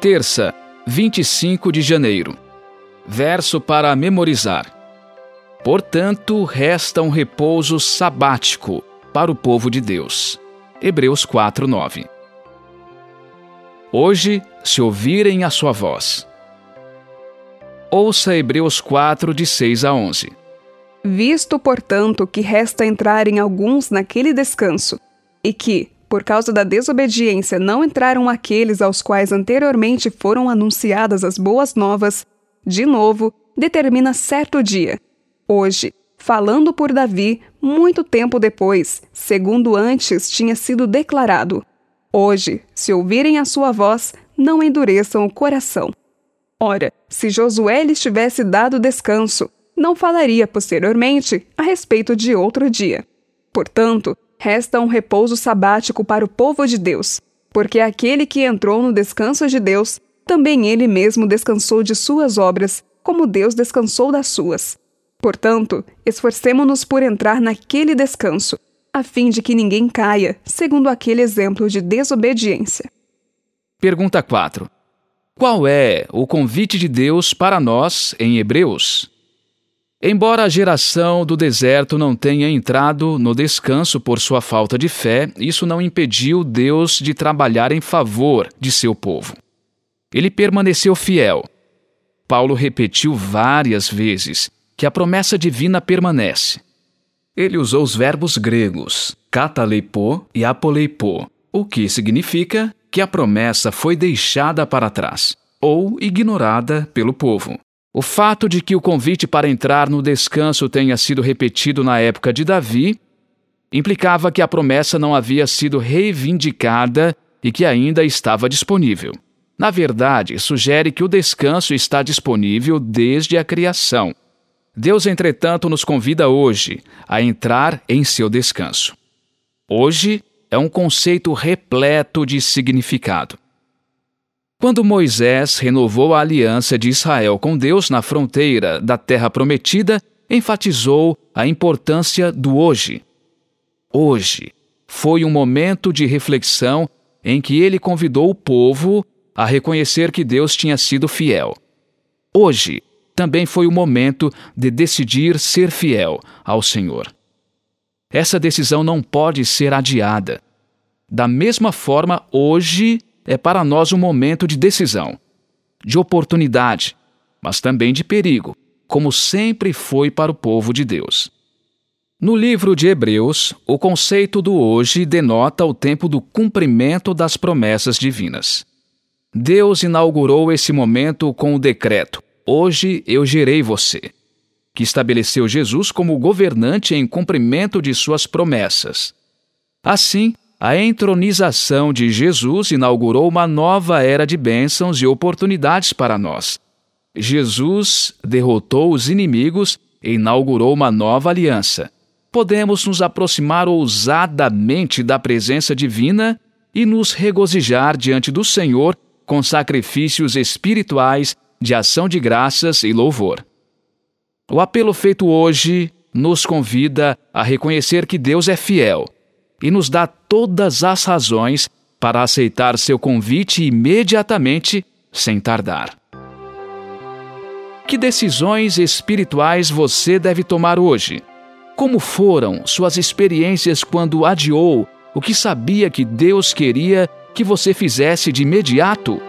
Terça, 25 de janeiro. Verso para memorizar. Portanto, resta um repouso sabático para o povo de Deus. Hebreus 4, 9. Hoje, se ouvirem a sua voz. Ouça Hebreus 4, de 6 a 11. Visto, portanto, que resta entrarem alguns naquele descanso, e que, por causa da desobediência, não entraram aqueles aos quais anteriormente foram anunciadas as boas novas, de novo, determina certo dia, hoje, falando por Davi, muito tempo depois, segundo antes tinha sido declarado. Hoje, se ouvirem a sua voz, não endureçam o coração. Ora, se Josué lhes tivesse dado descanso, não falaria posteriormente a respeito de outro dia. Portanto, resta um repouso sabático para o povo de Deus, porque aquele que entrou no descanso de Deus, também ele mesmo descansou de suas obras, como Deus descansou das suas. Portanto, esforcemo-nos por entrar naquele descanso, a fim de que ninguém caia, segundo aquele exemplo de desobediência. Pergunta 4. Qual é o convite de Deus para nós em Hebreus? Embora a geração do deserto não tenha entrado no descanso por sua falta de fé, isso não impediu Deus de trabalhar em favor de seu povo. Ele permaneceu fiel. Paulo repetiu várias vezes que a promessa divina permanece. Ele usou os verbos gregos kataleipo e apoleipo, o que significa que a promessa foi deixada para trás ou ignorada pelo povo. O fato de que o convite para entrar no descanso tenha sido repetido na época de Davi implicava que a promessa não havia sido reivindicada e que ainda estava disponível. Na verdade, sugere que o descanso está disponível desde a criação. Deus, entretanto, nos convida hoje a entrar em seu descanso. Hoje é um conceito repleto de significado. Quando Moisés renovou a aliança de Israel com Deus na fronteira da Terra Prometida, enfatizou a importância do hoje. Hoje foi um momento de reflexão em que ele convidou o povo a reconhecer que Deus tinha sido fiel. Hoje também foi o momento de decidir ser fiel ao Senhor. Essa decisão não pode ser adiada. Da mesma forma, hoje é para nós um momento de decisão, de oportunidade, mas também de perigo, como sempre foi para o povo de Deus. No livro de Hebreus, o conceito do hoje denota o tempo do cumprimento das promessas divinas. Deus inaugurou esse momento com o decreto: Hoje eu gerei você, que estabeleceu Jesus como governante em cumprimento de suas promessas. Assim, a entronização de Jesus inaugurou uma nova era de bênçãos e oportunidades para nós. Jesus derrotou os inimigos e inaugurou uma nova aliança. Podemos nos aproximar ousadamente da presença divina e nos regozijar diante do Senhor com sacrifícios espirituais de ação de graças e louvor. O apelo feito hoje nos convida a reconhecer que Deus é fiel e nos dá todas as razões para aceitar seu convite imediatamente, sem tardar. Que decisões espirituais você deve tomar hoje? Como foram suas experiências quando adiou o que sabia que Deus queria que você fizesse de imediato?